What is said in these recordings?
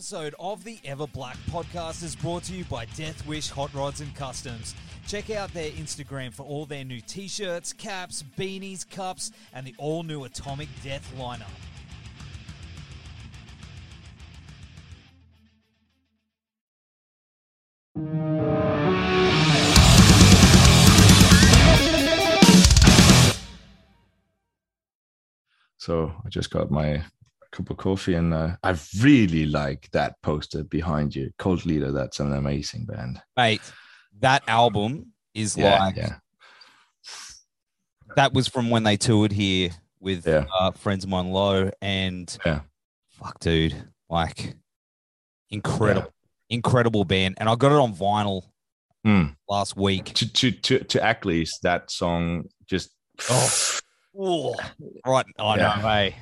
Episode of the Ever Black podcast is brought to you by Death Wish Hot Rods and Customs. Check out their Instagram for all their new t shirts, caps, beanies, cups, and the all new Atomic Death lineup. So I just got my cup of coffee, and uh, I really like that poster behind you, Cult Leader. That's an amazing band, mate. That album is yeah, like yeah. that was from when they toured here with Yeah. uh, friends of mine, Low, and Yeah. fuck, dude, like incredible, incredible band, and I got it on vinyl Hmm. last week. To to to to Ackley's that song just Oh, right, I know, hey,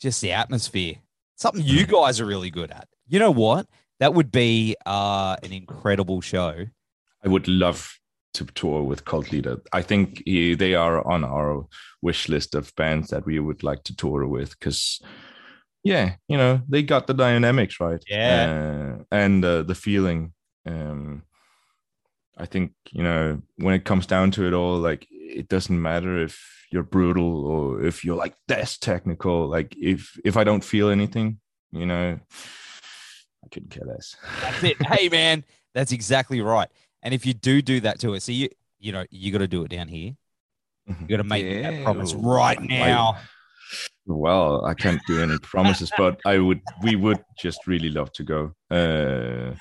just the atmosphere, something you guys are really good at. You know what? That would be uh, an incredible show. I would love to tour with Cult Leader. I think eh, they are on our wish list of bands that we would like to tour with because, yeah, you know, they got the dynamics right. Yeah. Uh, and uh, the feeling. Um, I think, you know, when it comes down to it all, like, it doesn't matter if you're brutal or if you're like that's technical. Like, if if I don't feel anything, you know, I couldn't care less. That's it. hey, man, that's exactly right. And if you do do that to us, so you you know you got to do it down here. You got to make that promise well, right I- now. Well, I can't do any promises, but I would. We would just really love to go. Uh,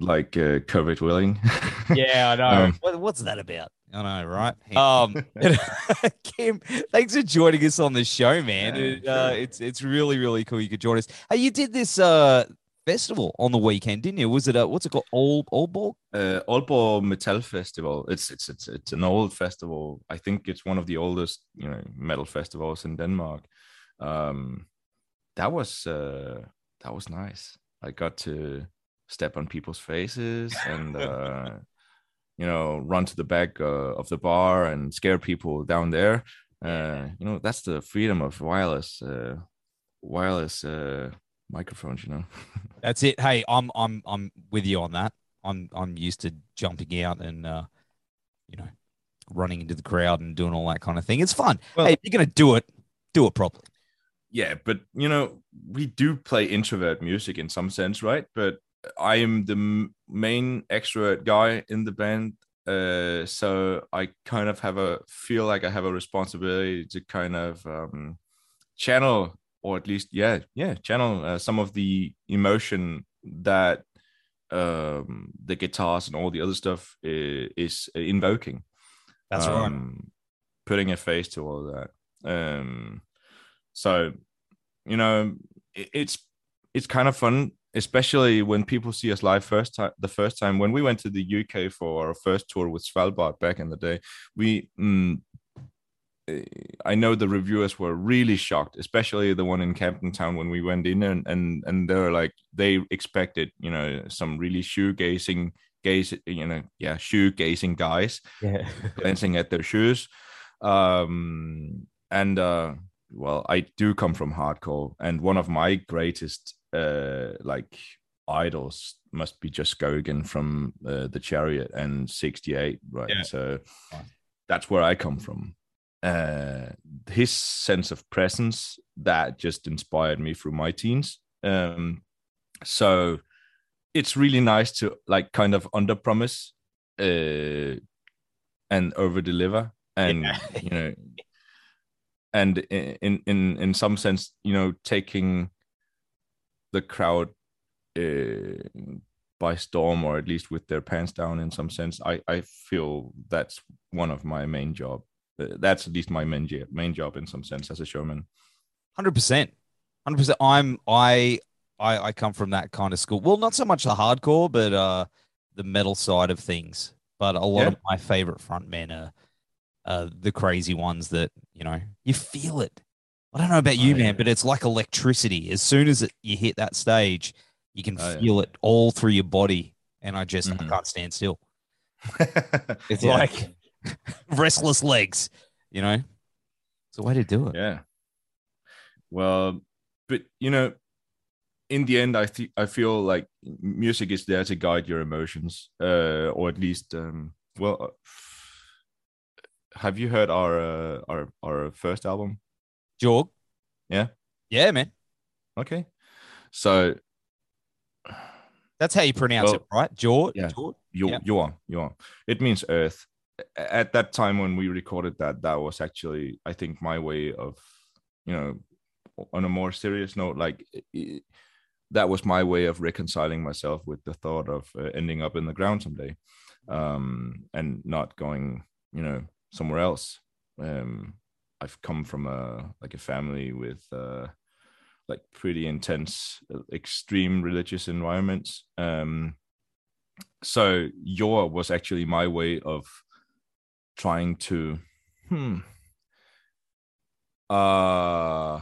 like uh, COVID willing. Yeah, I know. Um, what, what's that about? I know, right? Um, Kim, thanks for joining us on the show, man. Yeah, It, uh, sure. it's it's really really cool. You could join us. Hey, you did this uh festival on the weekend, didn't you? Was it a what's it called? Old Old Ball? uh, Aalborg Metal Festival. It's it's it's it's an old festival. I think it's one of the oldest, you know, metal festivals in Denmark. Um, that was uh, that was nice. I got to step on people's faces and uh, you know run to the back uh, of the bar and scare people down there. Uh, you know that's the freedom of wireless uh, wireless uh, microphones. You know. That's it. Hey, I'm I'm I'm with you on that. I'm I'm used to jumping out and uh, you know, running into the crowd and doing all that kind of thing. It's fun. Well- hey, if you're gonna do it, do it properly. yeah but you know we do play introvert music in some sense right but i am the m- main extrovert guy in the band uh so i kind of have a feel like i have a responsibility to kind of um channel or at least yeah yeah channel uh, some of the emotion that um the guitars and all the other stuff is, is invoking That's right. um, putting a face to all that. Um, so, you know, it, it's it's kind of fun, especially when people see us live first time. The first time when we went to the UK for our first tour with Svalbard back in the day, we. Mm, eh, I know the reviewers were really shocked, especially the one in Camden Town when we went in and and and they're like they expected, you know, some really shoegazing gaze, you know, yeah, shoegazing guys Yeah. glancing at their shoes. Um, and uh, well, I do come from hardcore, and one of my greatest uh, like idols must be Josh Scogin from uh, the Chariot and '68, right? Yeah. So that's where I come from. Uh, his sense of presence that just inspired me through my teens. Um, so it's really nice to like kind of under promise uh, and over deliver and Yeah. you know and in in in some sense you know taking the crowd uh, by storm or at least with their pants down in some sense i i feel that's one of my main job Uh, that's at least my main job main job in some sense as a showman Hundred percent, hundred percent. I'm I I, I come from that kind of school. Well, not so much the hardcore, but uh, the metal side of things. But a lot Yeah. of my favorite frontmen are uh, the crazy ones that you know you feel it. I don't know about you, Oh, man, yeah. but it's like electricity. As soon as it, you hit that stage, you can Oh, yeah. feel it all through your body, and I just I Mhm. can't stand still. It's Yeah. like restless legs, you know. It's a way to do it. yeah well but you know in the end i think i feel like music is there to guide your emotions uh or at least um well have you heard our uh, our our first album Jord. Yeah. Yeah, man. okay so That's how you pronounce Well, it, right? Jord. yeah. Jord? you Yeah. you are you are it means earth at that time when we recorded that that was actually i think my way of you know on a more serious note like i- that was my way of reconciling myself with the thought of uh, ending up in the ground someday um and not going you know somewhere else. Um i've come from a like a family with uh like pretty intense uh, extreme religious environments. Um so Jord was actually my way of trying to hmm uh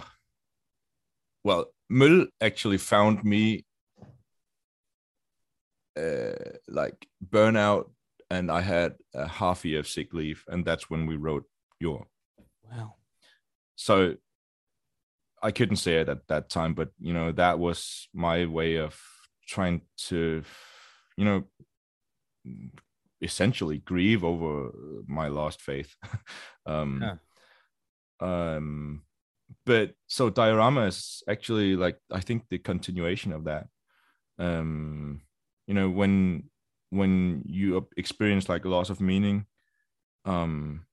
well Møl actually found me uh like burnout and i had a half year of sick leave and that's when we wrote Jord Wow. so i couldn't say it at that time but you know that was my way of trying to you know essentially grieve over my lost faith um Yeah. um but so diorama is actually like i think the continuation of that um you know when when you experience like loss of meaning um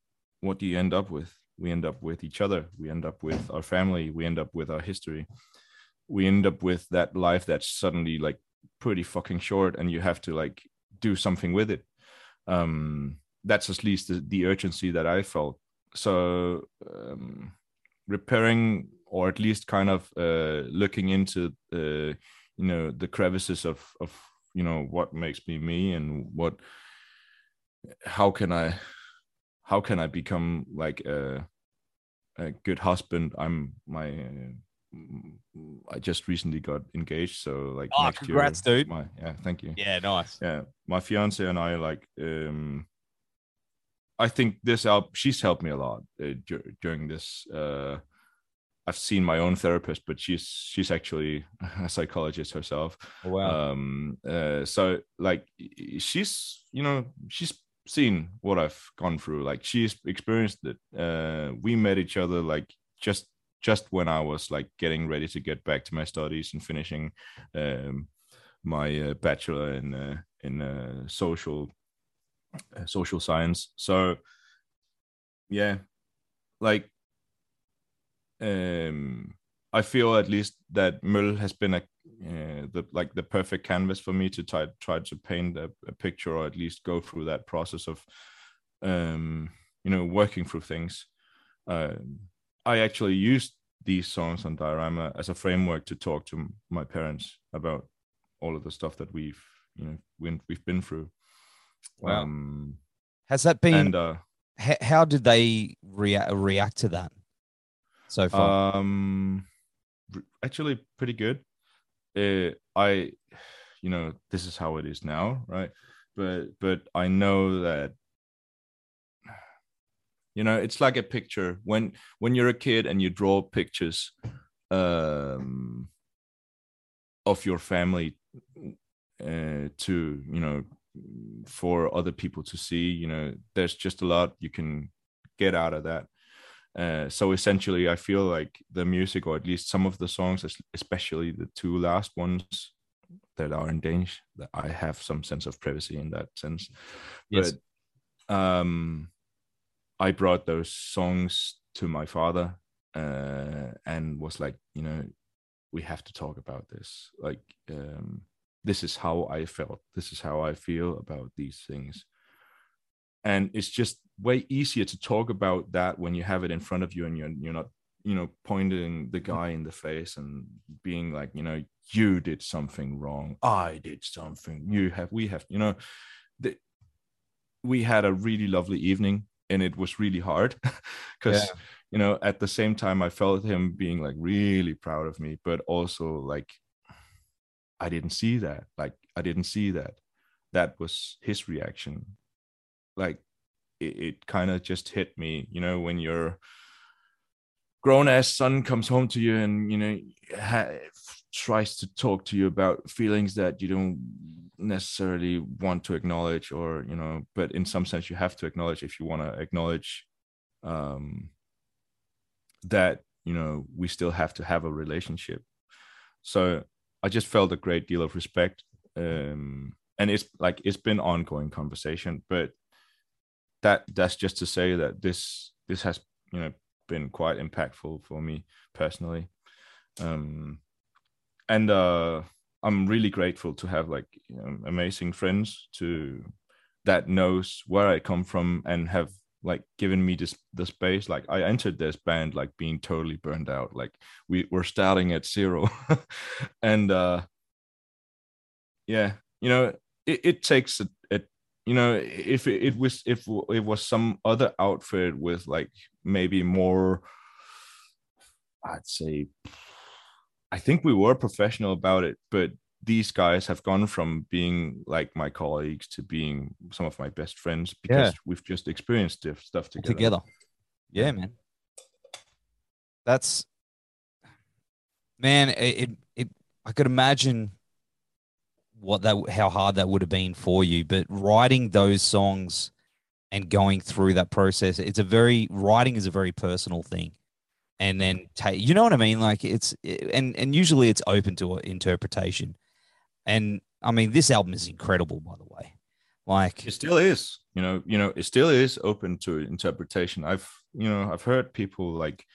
what do you end up with? We end up with each other. We end up with our family. We end up with our history. We end up with that life that's suddenly like pretty fucking short and you have to like do something with it. Um that's at least the, the urgency that i felt. So um repairing or at least kind of uh looking into uh you know the crevices of of you know what makes me me and what how can i how can i become like a a good husband i'm my uh, i just recently got engaged so like Oh, next congrats, year dude. my yeah thank you Yeah, nice. yeah my fiance and i like um i think this help she's helped me a lot uh, dur- during this uh i've seen my own therapist but she's she's actually a psychologist herself. Wow. um uh so like she's you know she's seen what i've gone through. Like she's experienced it uh we met each other like just just when i was like getting ready to get back to my studies and finishing um my uh, bachelor in uh, in uh, social uh, social science. So yeah like um i feel at least that Møl has been a uh, the like the perfect canvas for me to try try to paint a, a picture or at least go through that process of um you know working through things um i actually used these songs on diorama as a framework to talk to my parents about all of the stuff that we've you know we, we've been through Wow. um Has that been? and uh h- how did they react react to that so far? Um, actually, pretty good. Uh, I, you know, this is how it is now, right? But but I know that, you know, it's like a picture when when you're a kid and you draw pictures, um, of your family, uh, to you know, for other people to see. You know, there's just a lot you can get out of that. Uh, so essentially, I feel like the music, or at least some of the songs, especially the two last ones that are in Danish, that I have some sense of privacy in that sense. Yes. But um, I brought those songs to my father uh, and was like, you know, we have to talk about this. Like, um, this is how I felt. This is how I feel about these things and it's just way easier to talk about that when you have it in front of you and you're, you're not you know pointing the mm-hmm. guy in the face and being like you know you did something wrong. I did something. You have we have you know? The, we had a really lovely evening and it was really hard because yeah. you know at the same time i felt him being like really proud of me but also like i didn't see that. Like i didn't see that. That was his reaction like it, it kind of just hit me you know when your grown ass son comes home to you and you know ha- tries to talk to you about feelings that you don't necessarily want to acknowledge or you know but in some sense you have to acknowledge if you want to acknowledge um that you know we still have to have a relationship. So i just felt a great deal of respect um and it's like it's been ongoing conversation but that that's just to say that this this has you know been quite impactful for me personally. Um and uh i'm really grateful to have like you know, amazing friends to that knows where i come from and have like given me this the space. Like i entered this band like being totally burned out. Like we were starting at zero. And uh yeah you know it, it takes a, a you know if it, it, was if it was some other outfit with like maybe more i'd say i think we were professional about it but these guys have gone from being like my colleagues to being some of my best friends because yeah. we've just experienced stuff together. Together. Yeah, man. That's man, it, it, it I could imagine what that how hard that would have been for you, but writing those songs and going through that process, it's a very writing is a very personal thing. And then you know what I mean? Like it's and and usually it's open to interpretation and I mean, this album is incredible, by the way. Like it still is, you know, you know, it still is open to interpretation. I've, you know, I've heard people like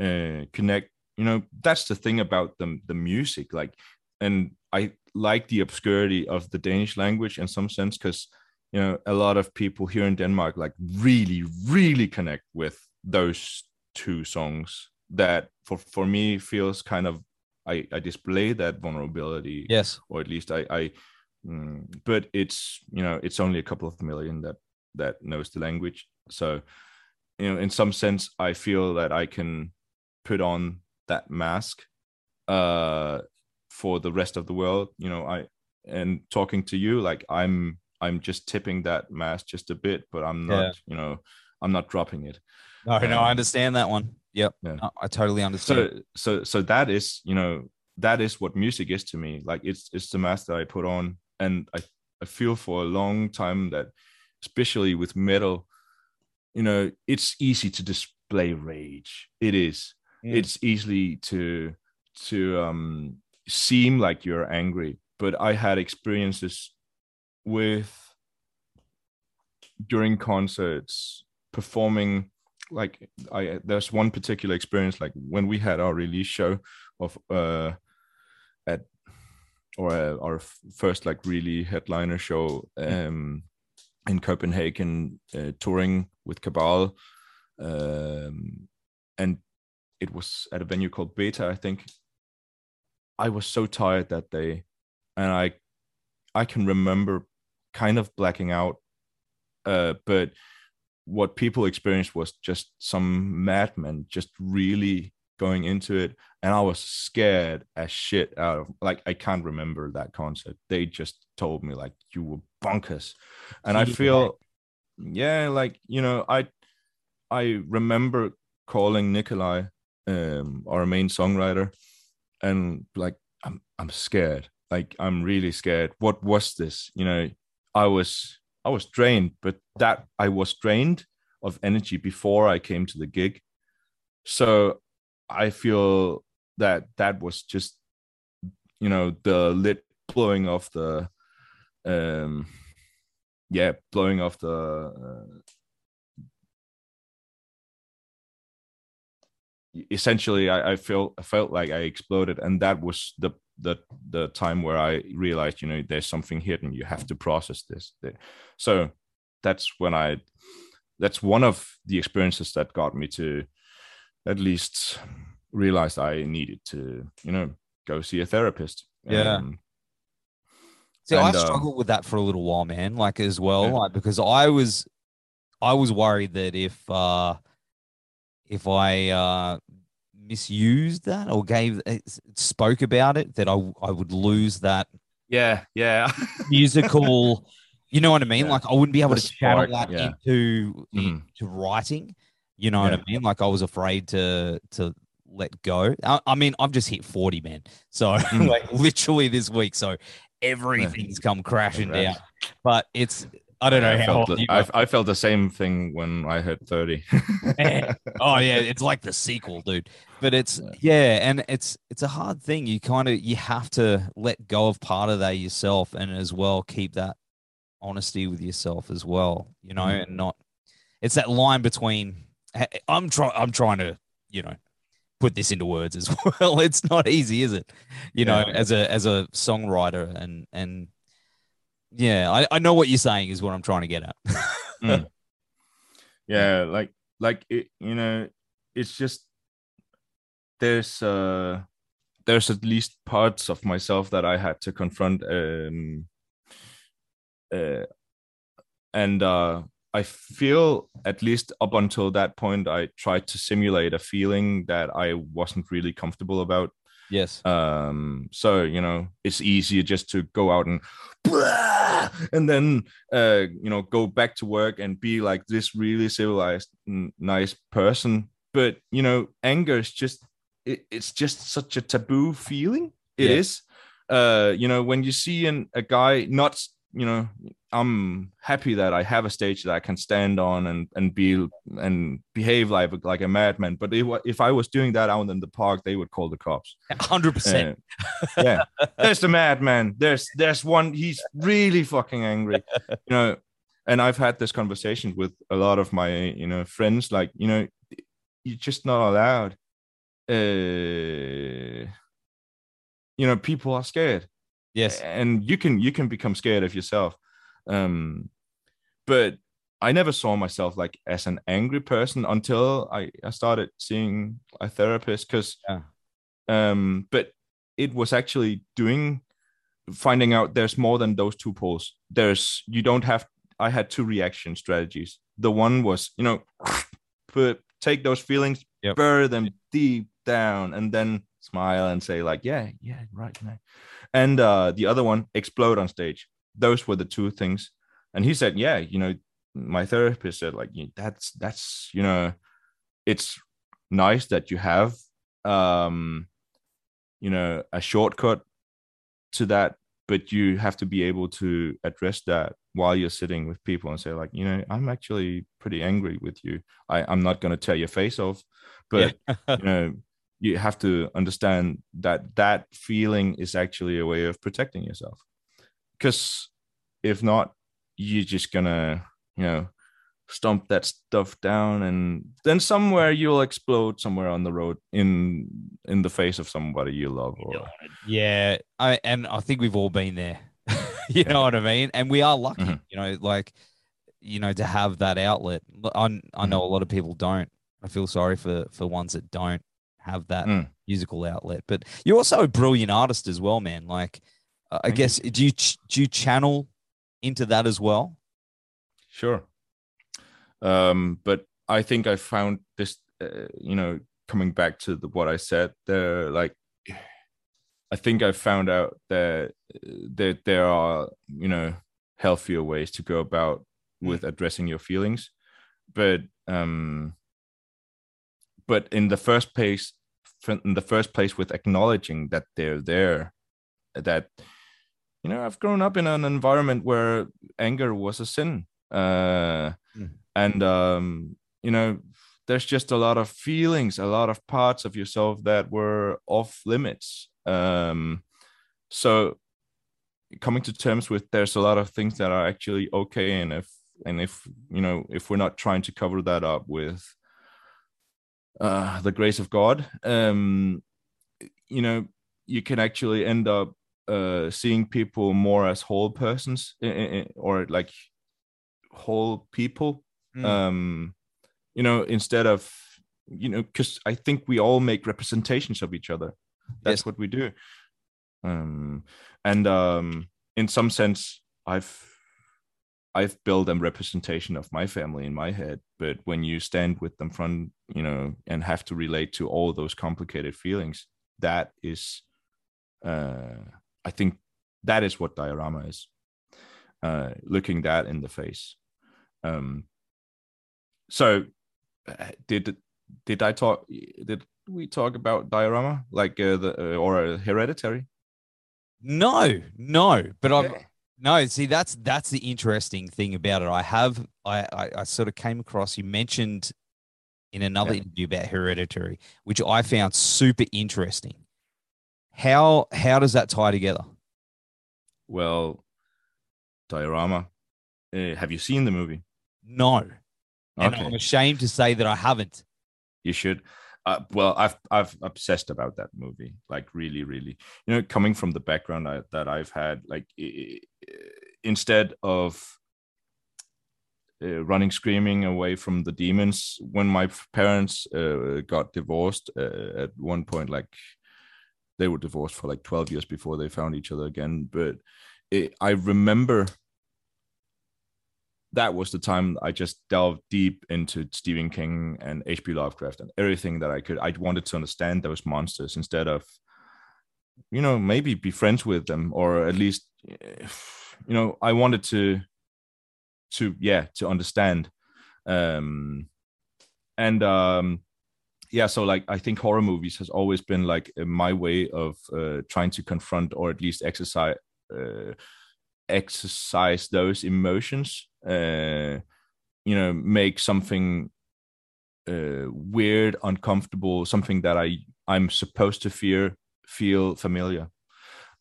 uh, connect. You know, that's the thing about the the music. Like, and I like the obscurity of the Danish language in some sense because you know a lot of people here in Denmark like really, really connect with those two songs that for for me feels kind of I, I display that vulnerability. Yes. Or at least I, I mm, but it's, you know, it's only a couple of million that, that knows the language. So, you know, in some sense, I feel that I can put on that mask uh, for the rest of the world. You know, I, and talking to you, like I'm, I'm just tipping that mask just a bit, but I'm not, yeah. you know, I'm not dropping it. No, um, no, I understand that one. Yep. Yeah. I totally understand. So so so that is, you know, that is what music is to me. Like it's it's the mask that I put on. And I, I feel for a long time that especially with metal, you know, it's easy to display rage. It is. Mm. It's easily to to um seem like you're angry. But I had experiences with during concerts performing like I there's one particular experience like when we had our release show of uh at or uh, our first like really headliner show um in Copenhagen uh, touring with Cabal um and it was at a venue called Beta I think I was so tired that day and I I can remember kind of blacking out uh but what people experienced was just some madmen just really going into it and i was scared as shit out of like i can't remember that concert they just told me like you were bonkers. And i feel yeah like you know i i remember calling nikolai um our main songwriter and like i'm i'm scared like i'm really scared what was this you know i was I was drained, but that I was drained of energy before I came to the gig. So I feel that that was just, you know, the lid blowing off the, um, yeah, blowing off the. Uh, essentially I, I felt I felt like I exploded and that was the the the time where I realized, you know, there's something hidden. You have to process this. So that's when I. That's one of the experiences that got me to at least realized I needed to, you know, go see a therapist. Yeah. Um, See, I And, uh, struggled with that for a little while, man. Like as well, Yeah. like because I was, I was worried that if, uh if I uh misused that or gave eh, spoke about it, that I I would lose that yeah, yeah. musical. you know what I mean? Yeah. Like I wouldn't be able The to channel that yeah. into Mhm. into writing. You know what I mean? Like I was afraid to to let go. I, I mean, I've just hit forty, man. So Mm. like literally this week, so everything's come crashing down. But it's I don't know I how felt, the, I. I felt the same thing when I hit 30. oh yeah, it's like the sequel, dude. But it's yeah, and it's it's a hard thing. You kind of you have to let go of part of that yourself, and as well keep that honesty with yourself as well. You know, Mhm. and not it's that line between. I'm trying. I'm trying to you know put this into words as well. It's not easy, is it? You know, as a as a songwriter and and yeah, I, I know what you're saying is what I'm trying to get at. Mm. yeah like like it you know it's just there's uh there's at least parts of myself that i had to confront um uh and uh i feel at least up until that point i tried to simulate a feeling that i wasn't really comfortable about yes. um so you know it's easier just to go out and "Blah!" and then uh you know go back to work and be like this really civilized nice person but you know anger is just it, it's just such a taboo feeling It is. Yeah. uh you know when you see an, a guy not you know i'm happy that i have a stage that i can stand on and and be and behave like like a madman but if, if i was doing that out in the park they would call the cops hundred percent. uh, yeah, there's the madman. There's there's one. He's really fucking angry, you know. And I've had this conversation with a lot of my you know friends. Like you know, you're just not allowed. Uh, you know, people are scared, Yes. and you can you can become scared of yourself. Um, but I never saw myself like as an angry person until I I started seeing a therapist because Yeah. um but it was actually doing finding out there's more than those two poles there's you don't have i had two reaction strategies the one was you know put take those feelings Yep. bury them deep down and then smile and say like yeah yeah right and uh the other one explode on stage. Those were the two things. And he said yeah you know my therapist said like that's that's you know it's nice that you have um you know a shortcut to that but you have to be able to address that while you're sitting with people and say like you know i'm actually pretty angry with you. I, i'm not going to tear your face off but you know you have to understand that that feeling is actually a way of protecting yourself because if not you're just gonna you know stomp that stuff down and then somewhere you'll explode somewhere on the road in in the face of somebody you love or Yeah, I and I think we've all been there. you know what I mean? And we are lucky, Mhm. you know, like you know, to have that outlet. I, I know a lot of people don't. I feel sorry for for ones that don't have that Mm. musical outlet. But you're also a brilliant artist as well, man. Like, uh, I Thank you. guess do you ch- do you channel into that as well? Sure. Um, but I think I found this, uh, you know, coming back to the, what I said there, like, I think I found out that uh, that there are, you know, healthier ways to go about with addressing your feelings, but um, but in the first place, in the first place, with acknowledging that they're there, that you know, I've grown up in an environment where anger was a sin. Uh, Mm. and um, you know, there's just a lot of feelings, a lot of parts of yourself that were off limits. Um, so coming to terms with there's a lot of things that are actually okay, and if and if you know if we're not trying to cover that up with uh, the grace of God, um, you know, you can actually end up uh, seeing people more as whole persons i- i- i- or like whole people Mm. um you know instead of you know because i think we all make representations of each other that's Yes. what we do um and um in some sense i've i've built a representation of my family in my head but when you stand with them front you know and have to relate to all those complicated feelings that is uh i think that is what diorama is uh looking that in the face. Um so uh, did did i talk did we talk about diorama? Like uh, the uh, or uh, hereditary? No, no, but I'm Okay. No. See, that's that's the interesting thing about it. I have I I, I sort of came across. You mentioned in another Yeah. interview about hereditary, which I found super interesting. How how does that tie together? well diorama uh, have you seen the movie No, and Okay. I'm ashamed to say that I haven't. you should uh, well i've i've obsessed about that movie like really really. You know coming from the background I, that i've had like instead of uh, running screaming away from the demons when my parents uh, got divorced uh, at one point like they were divorced for like 12 years before they found each other again but it, i remember that was the time I just delved deep into Stephen King and H.P. Lovecraft and everything that I could. I wanted to understand those monsters instead of, you know, maybe be friends with them or at least, you know, I wanted to, to yeah, to understand, um, and um, yeah. So like, I think horror movies has always been like my way of uh, trying to confront or at least exercise. Uh, exercise those emotions uh you know make something uh weird uncomfortable something that i i'm supposed to fear feel familiar.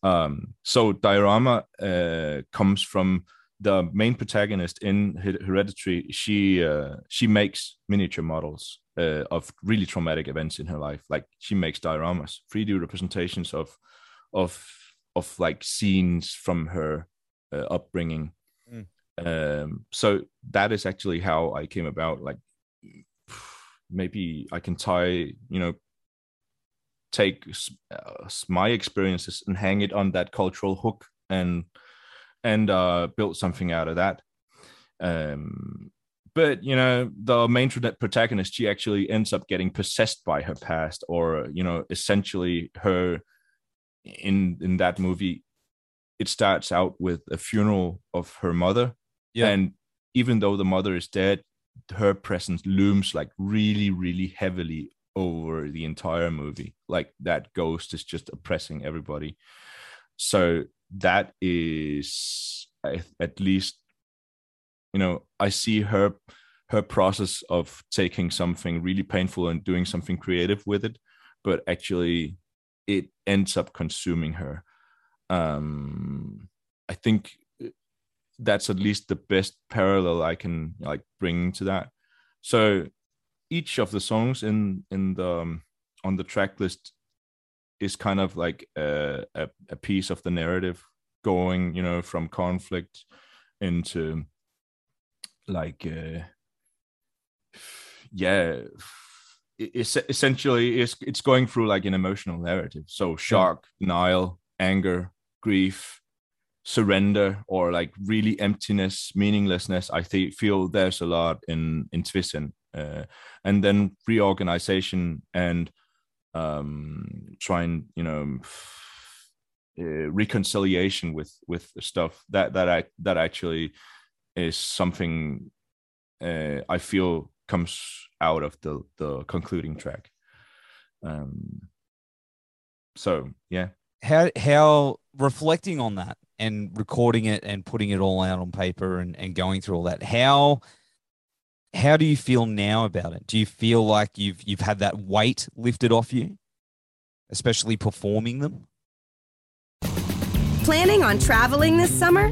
Um so diorama uh comes from the main protagonist in hereditary. She uh she makes miniature models uh, of really traumatic events in her life. Like she makes dioramas 3d representations of of of like scenes from her uh, upbringing. Mm. Um, so that is actually how I came about. Like maybe I can tie, you know, take uh, my experiences and hang it on that cultural hook and and uh, build something out of that. Um, but you know, the main protagonist, she actually ends up getting possessed by her past, or you know, essentially her in in that movie it starts out with a funeral of her mother. Yeah. and even though the mother is dead her presence looms like really really heavily over the entire movie. Like that ghost is just oppressing everybody. So that is at least you know i see her her process of taking something really painful and doing something creative with it but actually it ends up consuming her um i think that's at least the best parallel i can like bring to that. So each of the songs in in the um, on the track list is kind of like a, a, a piece of the narrative going you know from conflict into like uh yeah it's essentially it's it's going through like an emotional narrative. So shock denial anger grief surrender or like really emptiness meaninglessness i th- feel there's a lot in in Tvesind. uh, and then reorganization and um try and you know uh, reconciliation with with stuff that that i that actually is something uh, i feel comes out of the the concluding track um so yeah How how reflecting on that and recording it and putting it all out on paper and, and going through all that, how how do you feel now about it? Do you feel like you've you've had that weight lifted off you, especially performing them? Planning on traveling this summer?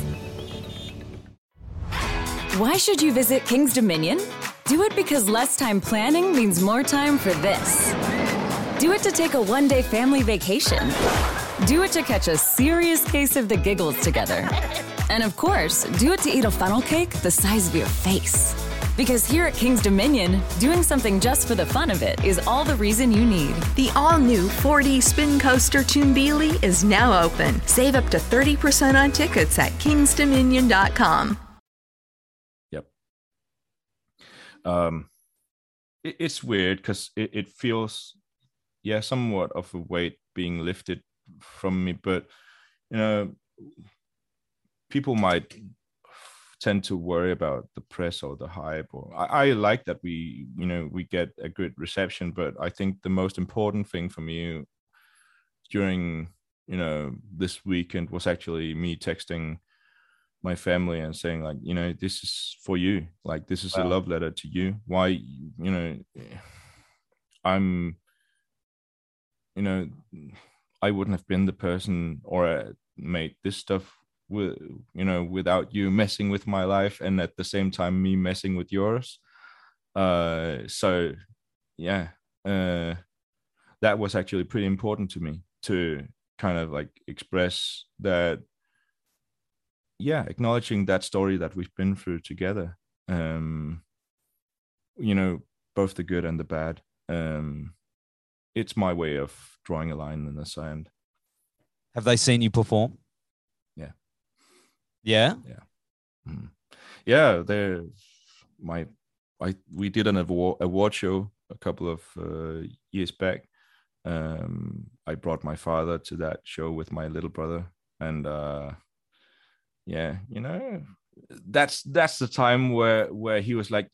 Why should you visit King's Dominion? Do it because less time planning means more time for this. Do it to take a one day family vacation. Do it to catch a serious case of the giggles together. And of course, do it to eat a funnel cake the size of your face. Because here at King's Dominion, doing something just for the fun of it is all the reason you need. The all new 4D spin coaster Tumbili is now open. Save up to 30% on tickets at kingsdominion.com. um it, it's weird because it, it feels yeah somewhat of a weight being lifted from me but you know people might tend to worry about the press or the hype or I, I like that we you know we get a good reception but i think the most important thing for me during you know this weekend was actually me texting my family and saying like you know this is for you. Like this is wow. a love letter to you. Why you know i'm you know i wouldn't have been the person or uh, made this stuff with you know without you messing with my life and at the same time me messing with yours. Uh so yeah uh that was actually pretty important to me to kind of like express that yeah acknowledging that story that we've been through together um you know both the good and the bad um it's my way of drawing a line in the sand. Have they seen you perform? Yeah. Yeah? Yeah. Mm. yeah they're my i we did an award, award show a couple of uh, years back. Um i brought my father to that show with my little brother and uh yeah you know that's that's the time where where he was like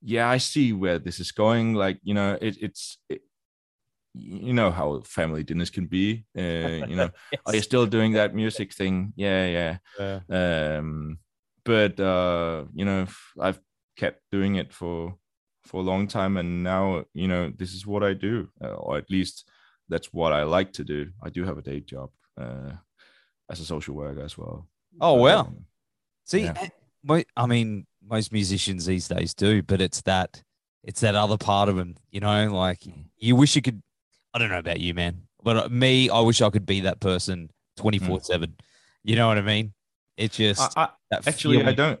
yeah i see where this is going like you know it, it's it, you know how family dinners can be uh, you know yes. are you still doing that music thing yeah yeah, yeah. um but uh you know i've kept doing it for for a long time and now you know this is what i do uh, or at least that's what i like to do i do have a day job uh as a social worker as well. Oh wow! Um, See, yeah. Eh, I mean, most musicians these days do, but it's that it's that other part of them, you know. Like you wish you could. I don't know about you, man, but uh, me, I wish I could be that person twenty four seven. You know what I mean? It's just I, I, actually feeling. I don't.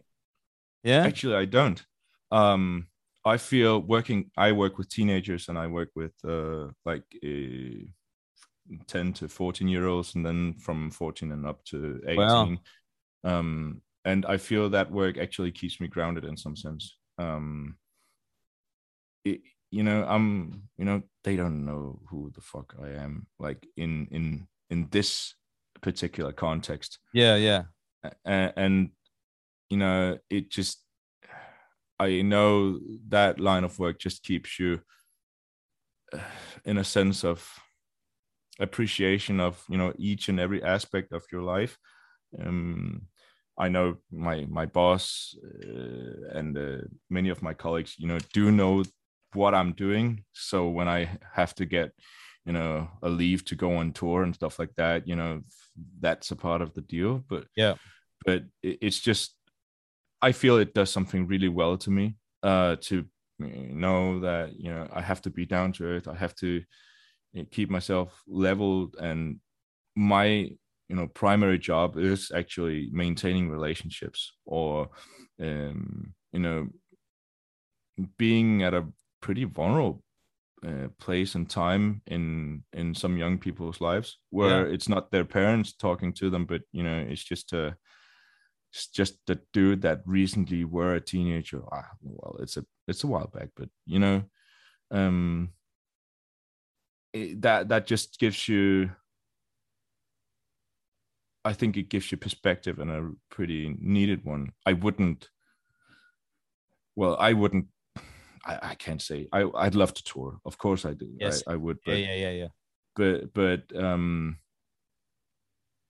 Yeah, actually I don't. Um, I feel working. I work with teenagers, and I work with uh like a 10 to 14 year olds and then from 14 and up to 18 wow. Um, and i feel that work actually keeps me grounded in some sense. Um, it, you know i'm you know they don't know who the fuck i am like in in in this particular context. Yeah yeah. And, and you know it just i know that line of work just keeps you uh, in a sense of appreciation of you know each and every aspect of your life um, i know my my boss uh, and uh, many of my colleagues you know do know what i'm doing. So when i have to get you know a leave to go on tour and stuff like that you know that's a part of the deal. But yeah. but it's just i feel it does something really well to me uh to know that you know i have to be down to earth. I have to keep myself leveled. And my you know primary job is actually maintaining relationships or um, you know being at a pretty vulnerable uh, place and time in in some young people's lives where yeah. it's not their parents talking to them but you know it's just a it's just the dude that recently were a teenager ah, well it's a it's a while back but you know um it, that that just gives you I think it gives you perspective and a pretty needed one. I wouldn't well, I wouldn't. I, I can't say. I I'd love to tour. Of course, I do. Yes. I, I would. Yeah, But, yeah, yeah, yeah. but but um,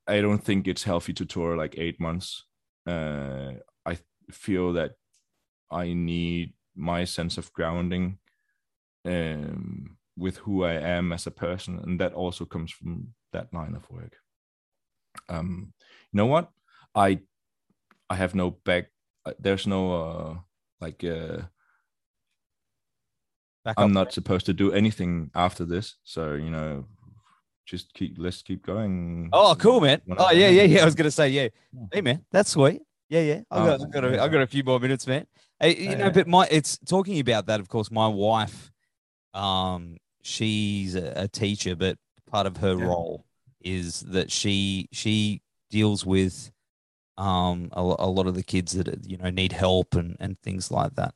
I don't think it's healthy to tour like eight months. Uh, I feel that I need my sense of grounding um, with who I am as a person, and that also comes from that line of work. Um, you know what? I I have no back. uh, There's no uh, like uh, I'm not supposed to do anything after this, so you know, just keep let's keep going. Oh, cool, man. When Oh, I- yeah, yeah, yeah. I was gonna say, yeah. Yeah. Hey, man, that's sweet. Yeah, yeah. I Oh, got, I got, a, I got a few more minutes, man. Hey, you Oh, know, yeah. but my, it's talking about that. Of course, my wife, um, she's a, a teacher, but part of her Yeah. role is that she she deals with um a, a lot of the kids that you know need help and and things like that.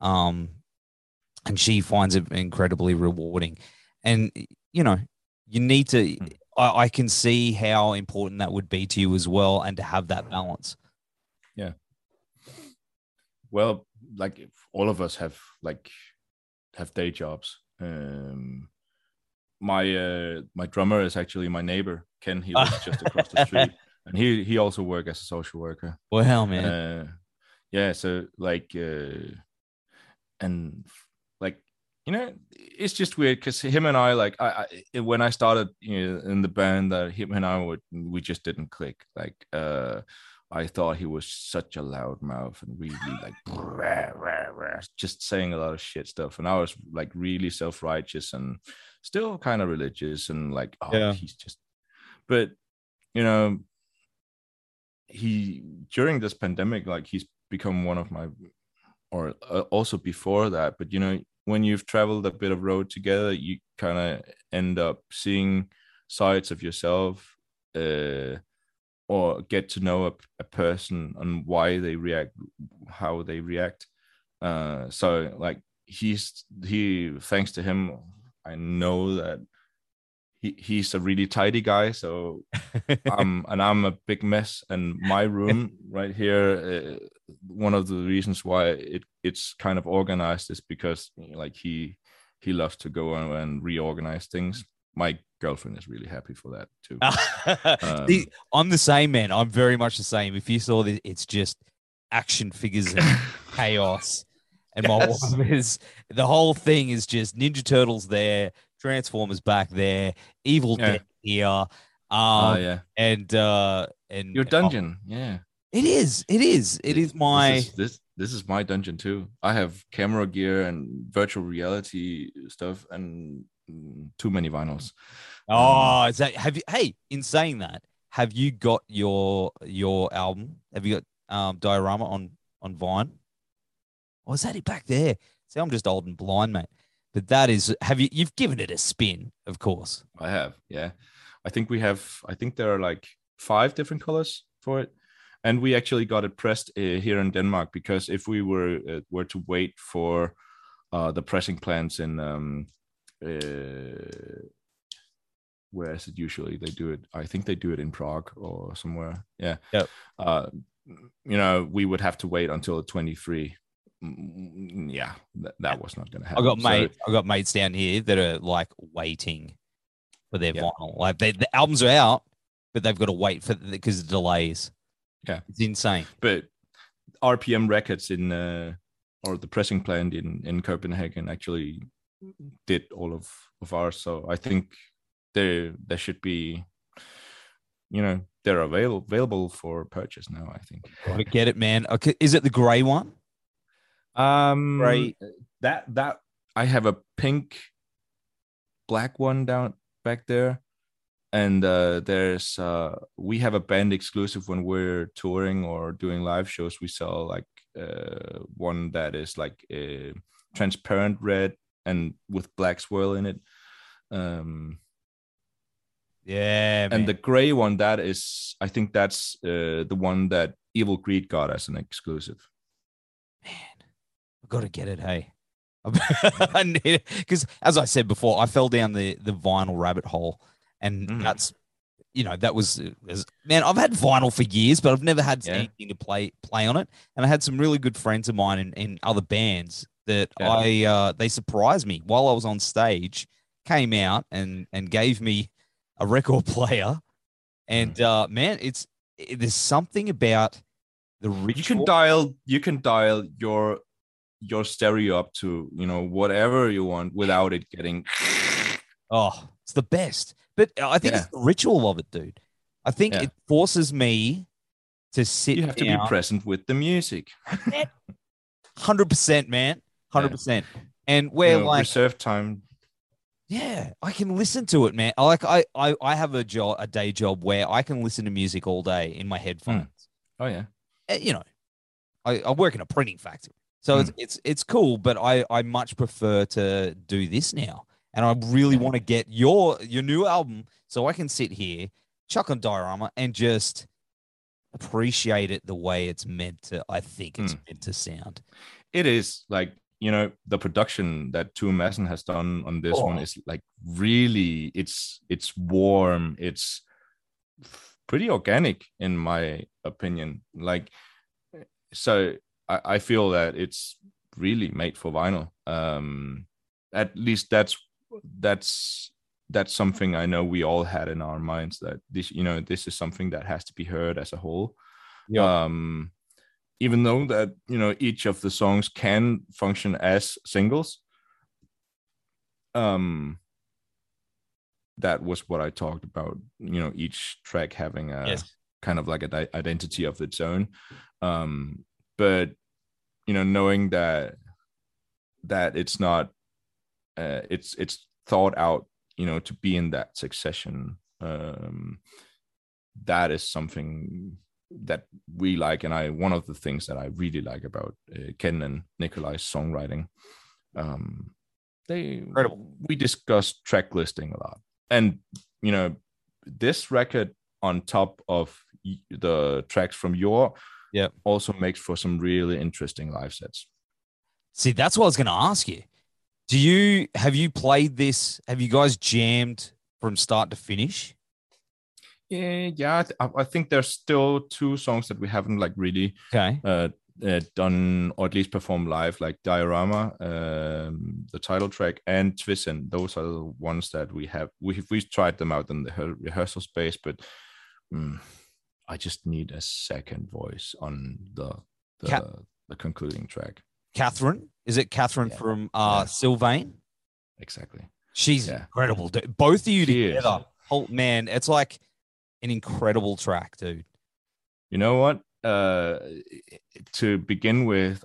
Um, and she finds it incredibly rewarding, and you know, you need to. Hmm. I, I can see how important that would be to you as well, and to have that balance. Yeah. Well like all of us have like have day jobs um my uh my drummer is actually my neighbor ken. He lives just across the street. And he he also work as a social worker. Well, man, uh yeah so like uh and like you know it's just weird because him and i like I, I when i started you know in the band that him and i would we just didn't click. Like uh i thought he was such a loud mouth and really like rah, rah, rah, just saying a lot of shit stuff and i was like really self-righteous and still kind of religious and like oh Yeah. he's just but you know he during this pandemic like he's become one of my or uh, also before that but you know when you've traveled a bit of road together you kind of end up seeing sides of yourself uh, or get to know a, a person and why they react how they react uh, so like he's he thanks to him i know that he, he's a really tidy guy so um, and I'm a big mess. And my room right here, uh, one of the reasons why it it's kind of organized is because like he he loves to go and, and reorganize things. My girlfriend is really happy for that too. Um, See, I'm the same, man. I'm very much the same. If you saw this, it's just action figures and chaos. And my Yes. wife is the whole thing is just Ninja Turtles there, Transformers back there, Evil Yeah. Dead here. Um, Oh yeah, and uh, and your dungeon. Yeah, It is. It is. It is my. This is, this this is my dungeon too. I have camera gear and virtual reality stuff and too many vinyls. Oh, is that have you? Hey, in saying that, have you got your your album? Have you got um diorama on on Vine? Or is that it back there? See, I'm just old and blind, mate. But that is. Have you? You've given it a spin, of course. I have, yeah. I think we have. I think there are like five different colors for it, and we actually got it pressed uh, here in Denmark because if we were uh, were to wait for uh, the pressing plants in um, uh, where is it usually they do it? I think they do it in Prague or somewhere. Yeah. Yep. Uh, you know, we would have to wait until the 23. Mm, Yeah, that, that was not going to happen. I got So- I got mates down here that are like waiting for their Yeah. vinyl. Like they, the albums are out, but they've got to wait for because of delays. Yeah. it's insane. but RPM Records in uh, or the pressing plant in in Copenhagen actually did all of of ours. So I think they there should be, you know, they're available available for purchase now. I think. Gotta get it, man. Okay, is it the grey one? Um, Right. That that I have a pink, black one down back there, and uh, there's uh, we have a band exclusive when we're touring or doing live shows. We sell like uh, one that is like a transparent red and with black swirl in it. Um, Yeah, man. and the gray one that is, I think that's uh, the one that Evil Greed got as an exclusive. man, I've got to get it. Hey, I need it because, as I said before, I fell down the the vinyl rabbit hole, and Mhm. that's you know that was, was man. I've had vinyl for years, but I've never had Yeah. anything to play play on it. And I had some really good friends of mine in, in other bands that Yeah. I uh, they surprised me while I was on stage. Came out and and gave me a record player, and Mm. uh, man, it's it, there's something about the ritual. you can dial you can dial your your stereo up to you know whatever you want without it getting Oh, it's the best. But I think it's the ritual of it, dude. I think Yeah. it forces me to sit you have to be present with the music Hundred percent, man. Hundred Yeah. percent. And we're know, like, reserve time yeah, I can listen to it, man. I Like, I, I, I have a job, a day job where I can listen to music all day in my headphones. oh yeah Eh, You know, I, I work in a printing factory, so it's it's it's cool. But I, I much prefer to do this now, and I really want to get your your new album so I can sit here, chuck on diorama, and just appreciate it the way it's meant to. I think it's Hmm. meant to sound. it is like you know the production that Tue Madsen has done on this one Oh. is like really it's it's warm it's pretty organic in my opinion. Like so I, I feel that it's really made for vinyl. Um at least that's that's that's something I know we all had in our minds that this you know this is something that has to be heard as a whole. Um even though that you know each of the songs can function as singles um that was what i talked about you know each track having a Yes. kind of like an i- identity of its own um but you know knowing that that it's not uh, it's it's thought out you know to be in that succession um that is something that we like and i one of the things that i really like about uh, ken and nikolai's songwriting um they Incredible. we discussed track listing a lot and you know this record on top of the tracks from your yeah also makes for some really interesting live sets See, that's what I was going to ask you. Do you have you played this? Have you guys jammed from start to finish? Yeah yeah I, I- think there's still two songs that we haven't like really Okay. uh, uh, done or at least performed live, like Diorama, um, the title track, and Tvesind. Those are the ones that we have. We we tried them out in the rehearsal space, but mm, I just need a second voice on the the, the concluding track. Kathrine, is it Kathrine Yeah. from uh, Yeah. Sylvaine? Exactly. She's Yeah. incredible. dude. Both of you She is. together. Oh man, it's like an incredible track, dude. You know what? Uh, to begin with,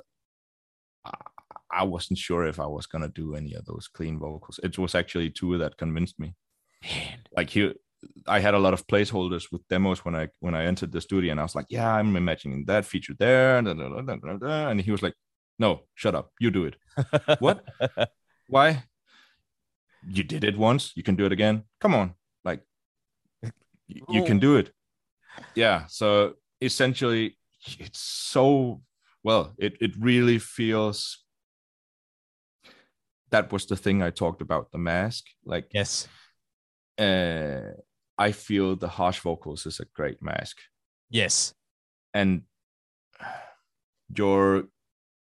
I- wasn't sure if I was gonna do any of those clean vocals. It was actually Tue that convinced me. Man, like he I had a lot of placeholders with demos when I when I entered the studio and I was like, yeah, I'm imagining that feature there, da, da, da," and he was like, no, shut up, you do it. what? Why? You did it once, you can do it again. Come on, like y- you can do it. Yeah. So essentially, it's so well. It it really feels. That was the thing I talked about the mask. Like Yes. uh, I feel the harsh vocals is a great mask, Yes. and your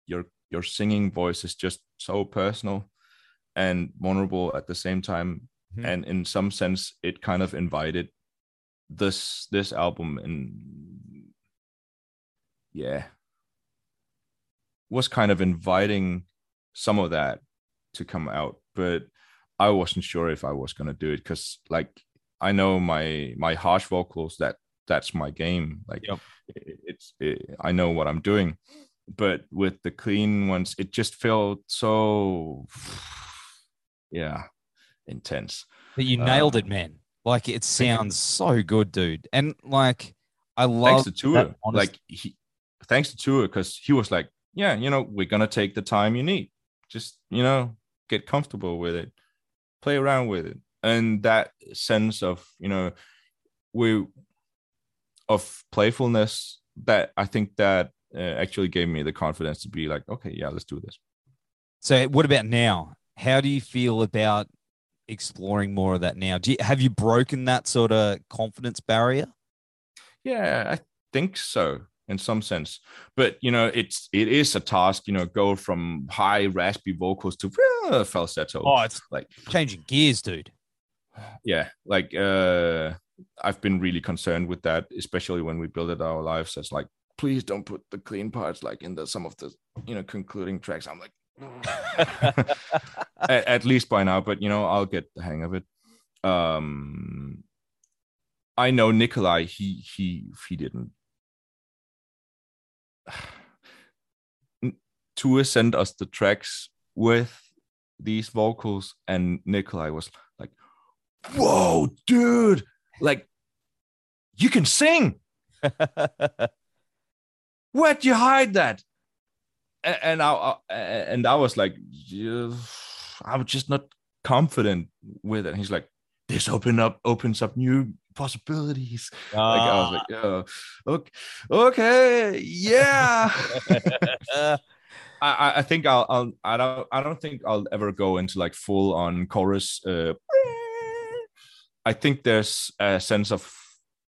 your your singing voice is just so personal and vulnerable at the same time, Mhm. and in some sense, it kind of invited this this album and yeah was kind of inviting some of that to come out but i wasn't sure if i was going to do it because like i know my my harsh vocals that that's my game like Yep. it, it's it, i know what i'm doing but with the clean ones it just felt so yeah intense But you Uh, nailed it, man. Like it sounds so good, dude. And like I love thanks to Tue. Like he, thanks to Tue, because he was like, yeah, you know, we're gonna take the time you need. Just you know, get comfortable with it, play around with it, and that sense of you know, we of playfulness that I think that uh, actually gave me the confidence to be like, okay, yeah, let's do this. So what about now? How do you feel about exploring more of that now? Do you, have you broken that sort of confidence barrier? Yeah, I think so in some sense. But you know, it's it is a task. You know, go from high raspy vocals to uh, falsetto. Oh, it's like changing gears, dude. Yeah, like uh, I've been really concerned with that, especially when we build it our lives. It's like, please don't put the clean parts like in the some of the you know concluding tracks. I'm like, at, at least by now, but you know, I'll get the hang of it. Um, I know Nikolai. He he he didn't. Tue sent us the tracks with these vocals, and Nikolai was like, "Whoa, dude! Like, you can sing. Where'd you hide that?" And, and I and I was like, I was just not confident with it. And he's like, "This open up opens up new possibilities. Like I was like, oh, okay, okay, yeah. I, I think I'll, I'll I don't I don't think I'll ever go into like full on chorus. Uh, I think there's a sense of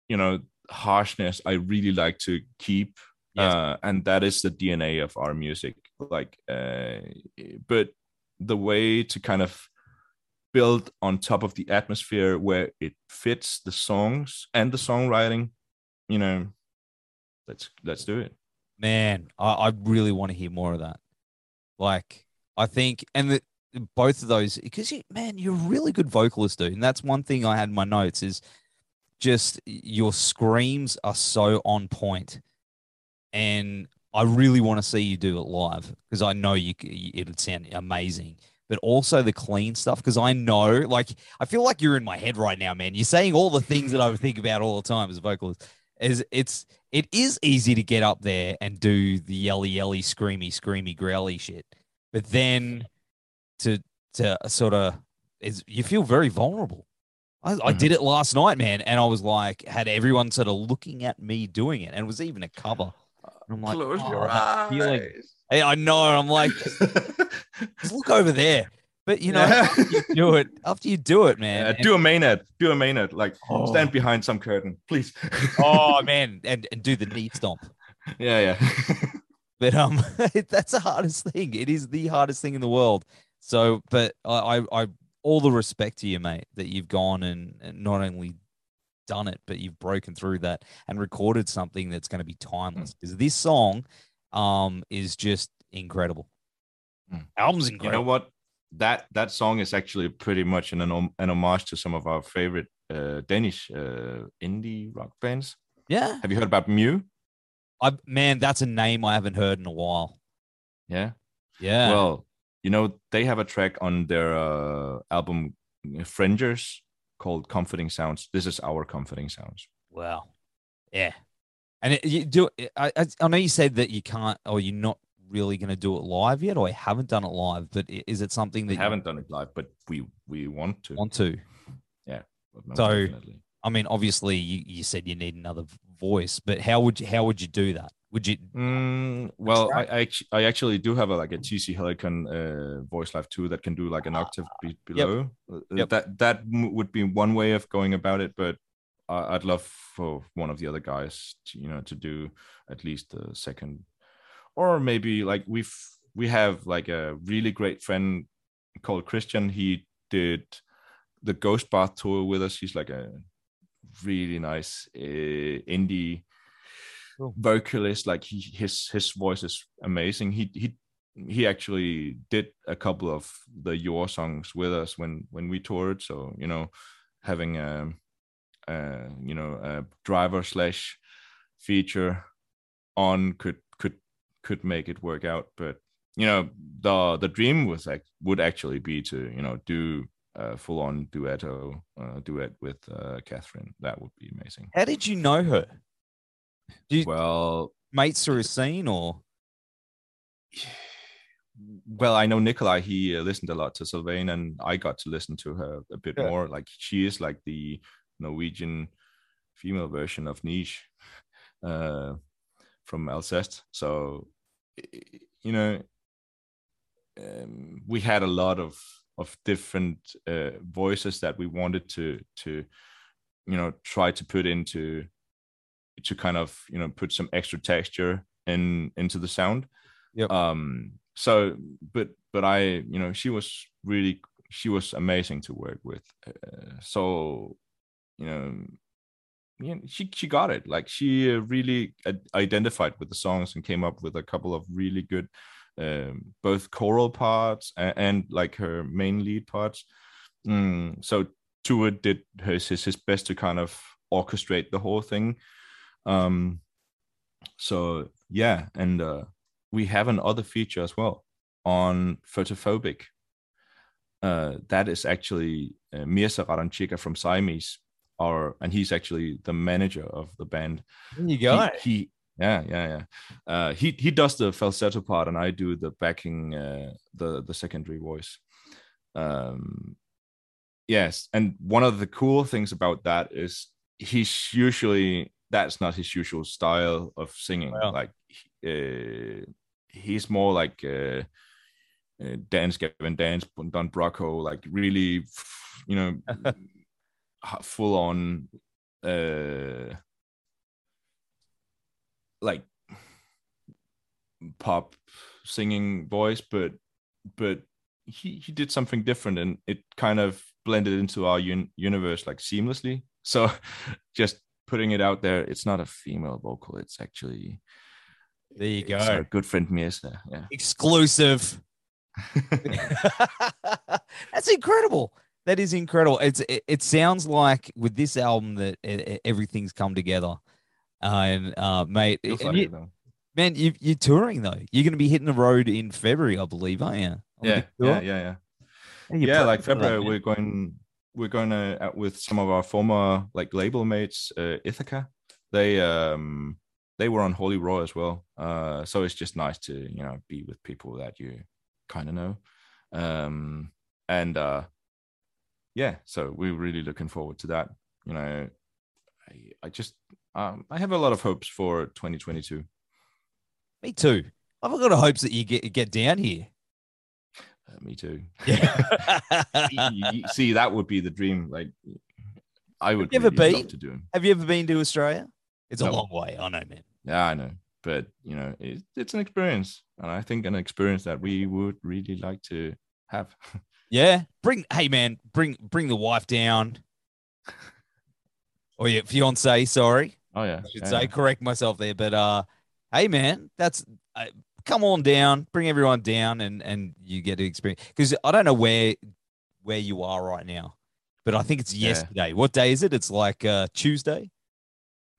you know harshness I really like to keep, yes. uh, and that is the DNA of our music. Like, uh, but the way to kind of build on top of the atmosphere where it fits the songs and the songwriting you know let's let's do it man i, I really want to hear more of that like i think and the, both of those because you man you're a really good vocalist dude and that's one thing i had in my notes is just your screams are so on point and i really want to see you do it live because i know you it'd sound amazing but also the clean stuff. Because I know, like, I feel like you're in my head right now, man. You're saying all the things that I would think about all the time as a vocalist. Is it's it is easy to get up there and do the yelly yelly screamy screamy growly shit, but then to to sort of is you feel very vulnerable. I, mm-hmm. I, did it last night, man, and I was like, had everyone sort of looking at me doing it, and it was even a cover. And I'm like, close oh, your eyes. Feeling, Hey, I know. I'm like, just look over there. But you know, after you do it, after you do it, man. Yeah, do a Maynard. Do a Maynard. Like oh. stand behind some curtain, please. oh man, and and do the knee stomp. Yeah, yeah. but um, that's the hardest thing. It is the hardest thing in the world. So, but I, I, I all the respect to you, mate, that you've gone and, and not only done it, but you've broken through that and recorded something that's going to be timeless. Because mm. this song um, is just incredible. Mm. Album's incredible. You know what? That that song is actually pretty much an an homage to some of our favorite uh, Danish uh, indie rock bands. Yeah. Have you heard about Mew? I man, that's a name I haven't heard in a while. Yeah. Yeah. Well, you know, they have a track on their uh, album Frengers called Comforting Sounds. This is our Comforting Sounds. Wow. Yeah. And it, you do. I, I know you said that you can't, or you're not really going to do it live yet, or I haven't done it live. But is it something that we haven't done it live, but we we want to want to? Yeah. so, definitely. I mean, obviously, you, you said you need another voice, but how would you how would you do that? Would you? Mm, well, I, I I actually do have a like a TC Helicon uh, voice live too that can do like an octave be- below. Yep. Uh, yep. That that would be one way of going about it, but I'd love for one of the other guys, to, you know, to do at least the second, or maybe like we've we have like a really great friend called Christian. He did the Ghost Bath tour with us. He's like a really nice uh, indie cool. vocalist. Like he his his voice is amazing. He he he actually did a couple of the your songs with us when when we toured. So you know, having a um, uh, you know a driver slash feature on could could could make it work out but you know the the dream was like would actually be to you know do a full on duetto uh, duet with uh, Kathrine. That would be amazing. How did you know her? You, well mates through a scene or? Well i know nikolai. He uh, listened a lot to Sylvaine and i got to listen to her a bit yeah. more. Like she is like the Norwegian female version of Neige uh, from Alcest. So, you know, um, we had a lot of of different uh, voices that we wanted to to you know try to put into to kind of you know put some extra texture in into the sound Yep. um so but but i you know she was really she was amazing to work with uh, so you know yeah, she she got it. Like she uh, really ad- identified with the songs and came up with a couple of really good, um, both choral parts and, and like her main lead parts. Mm, so Tue did his, his his best to kind of orchestrate the whole thing. Um, so yeah, and uh, we have another feature as well on Photophobic. Uh, that is actually uh, Mirza Radonjica from Siamese our and he's actually the manager of the band. There you go. He, he yeah yeah yeah. Uh, he he does the falsetto part and I do the backing uh, the the secondary voice. Um, yes, and one of the cool things about that is he's usually that's not his usual style of singing. Wow. Like uh, he's more like. Uh, uh, dance Gavin dance Don Broco like really you know full on uh like pop singing voice but but he he did something different and it kind of blended into our un- universe like seamlessly so just putting it out there it's not a female vocal it's actually There you go. our good friend Mirza yeah Exclusive. That's incredible. That is incredible. It's it, it sounds like with this album that e- e- everything's come together. Uh, and uh, mate, and like you- it, man, you, you're touring though. You're going to be hitting the road in February, I believe, aren't you? The yeah yeah yeah yeah. Yeah like for that, february we're going we're going to out with some of our former like label mates uh, ithaca. They um they were on Holy Roar as well. Uh so it's just nice to you know be with people that you kind of know. Um and uh yeah so we're really looking forward to that. You know i, I just um i have a lot of hopes for 2022 Me too. I've got a hopes that you get get down here. Uh, me too Yeah. See that would be the dream like i would have you ever really been? to do Have you ever been to Australia? It's a long way. I know, man. Yeah, I know, but you know, it, it's an experience, and I think an experience that we would really like to have. Yeah. Bring hey man, bring bring the wife down. Or your fiance, sorry. Oh yeah, I should yeah, say, correct myself there. But uh hey man, that's uh, come on down, bring everyone down and and you get to experience because I don't know where where you are right now, but I think it's Yeah. yesterday. What day is it? It's like uh Tuesday.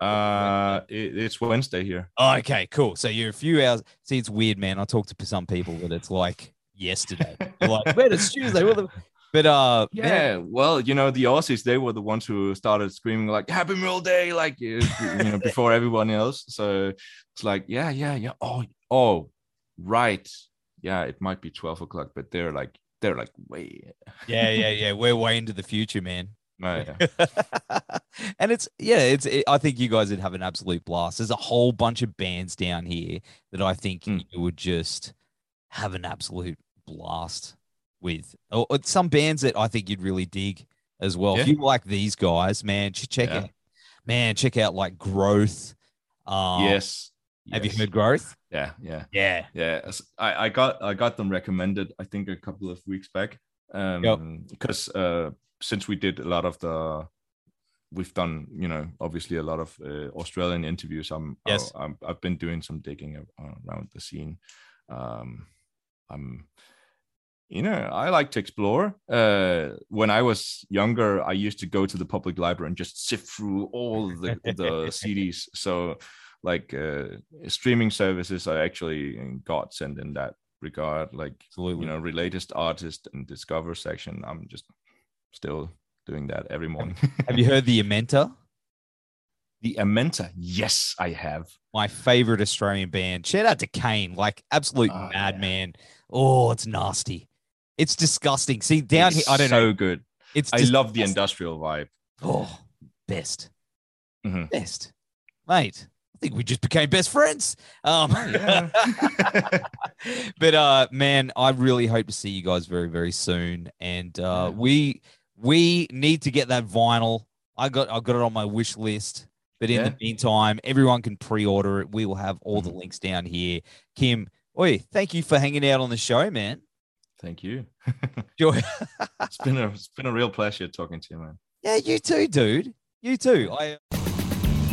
Uh, it, it's Wednesday here. Oh, okay, cool. So you're a few hours. See, it's weird, man. I talk to some people that it's like yesterday. Like, man, it's Tuesday. What the... But uh, man, Yeah, well, you know, the Aussies they were the ones who started screaming like "Happy Meal Day," like you you know before everyone else. So it's like, yeah, yeah, yeah. Oh, oh, right. Yeah, it might be twelve o'clock, but they're like they're like way. yeah, yeah, yeah. We're way into the future, man. Oh, yeah. and it's yeah, it's. It, I think you guys would have an absolute blast. There's a whole bunch of bands down here that I think Mm. you would just have an absolute blast with. Or, or some bands that I think you'd really dig as well. If you like these guys, man, check Yeah. out, man, check out like Growth. Um, yes. Have yes. you heard Growth? Yeah, yeah. Yeah. yeah I, I got i got them recommended i think a couple of weeks back um because uh since we did a lot of the we've done you know obviously a lot of uh, australian interviews i'm, Yes. I, i've been doing some digging around the scene um i'm you know i like to explore uh when i was younger i used to go to the public library and just sift through all the the cds so like uh streaming services are actually in godsend in that regard like Absolutely. you know latest artist and discover section i'm just still doing that every morning Have you heard the Amenta? the amenta yes i have my favorite Australian band. Shout out to Cain, like absolute Oh, yeah. madman. Oh, it's nasty. It's disgusting. See, down It's here, I don't so know. good It's i love the industrial vibe Oh, best, Mhm. best, mate. I think we just became best friends. Um, Oh, yeah. but uh, man, I really hope to see you guys very, very soon. And uh, Yeah. we we need to get that vinyl. I got I got it on my wish list. But in the meantime, everyone can pre-order it. We will have all the Mhm. links down here. Kim, oi, thank you for hanging out on the show, man. Thank you. Joy. it's been a it's been a real pleasure talking to you, man. yeah, you too, dude. You too. I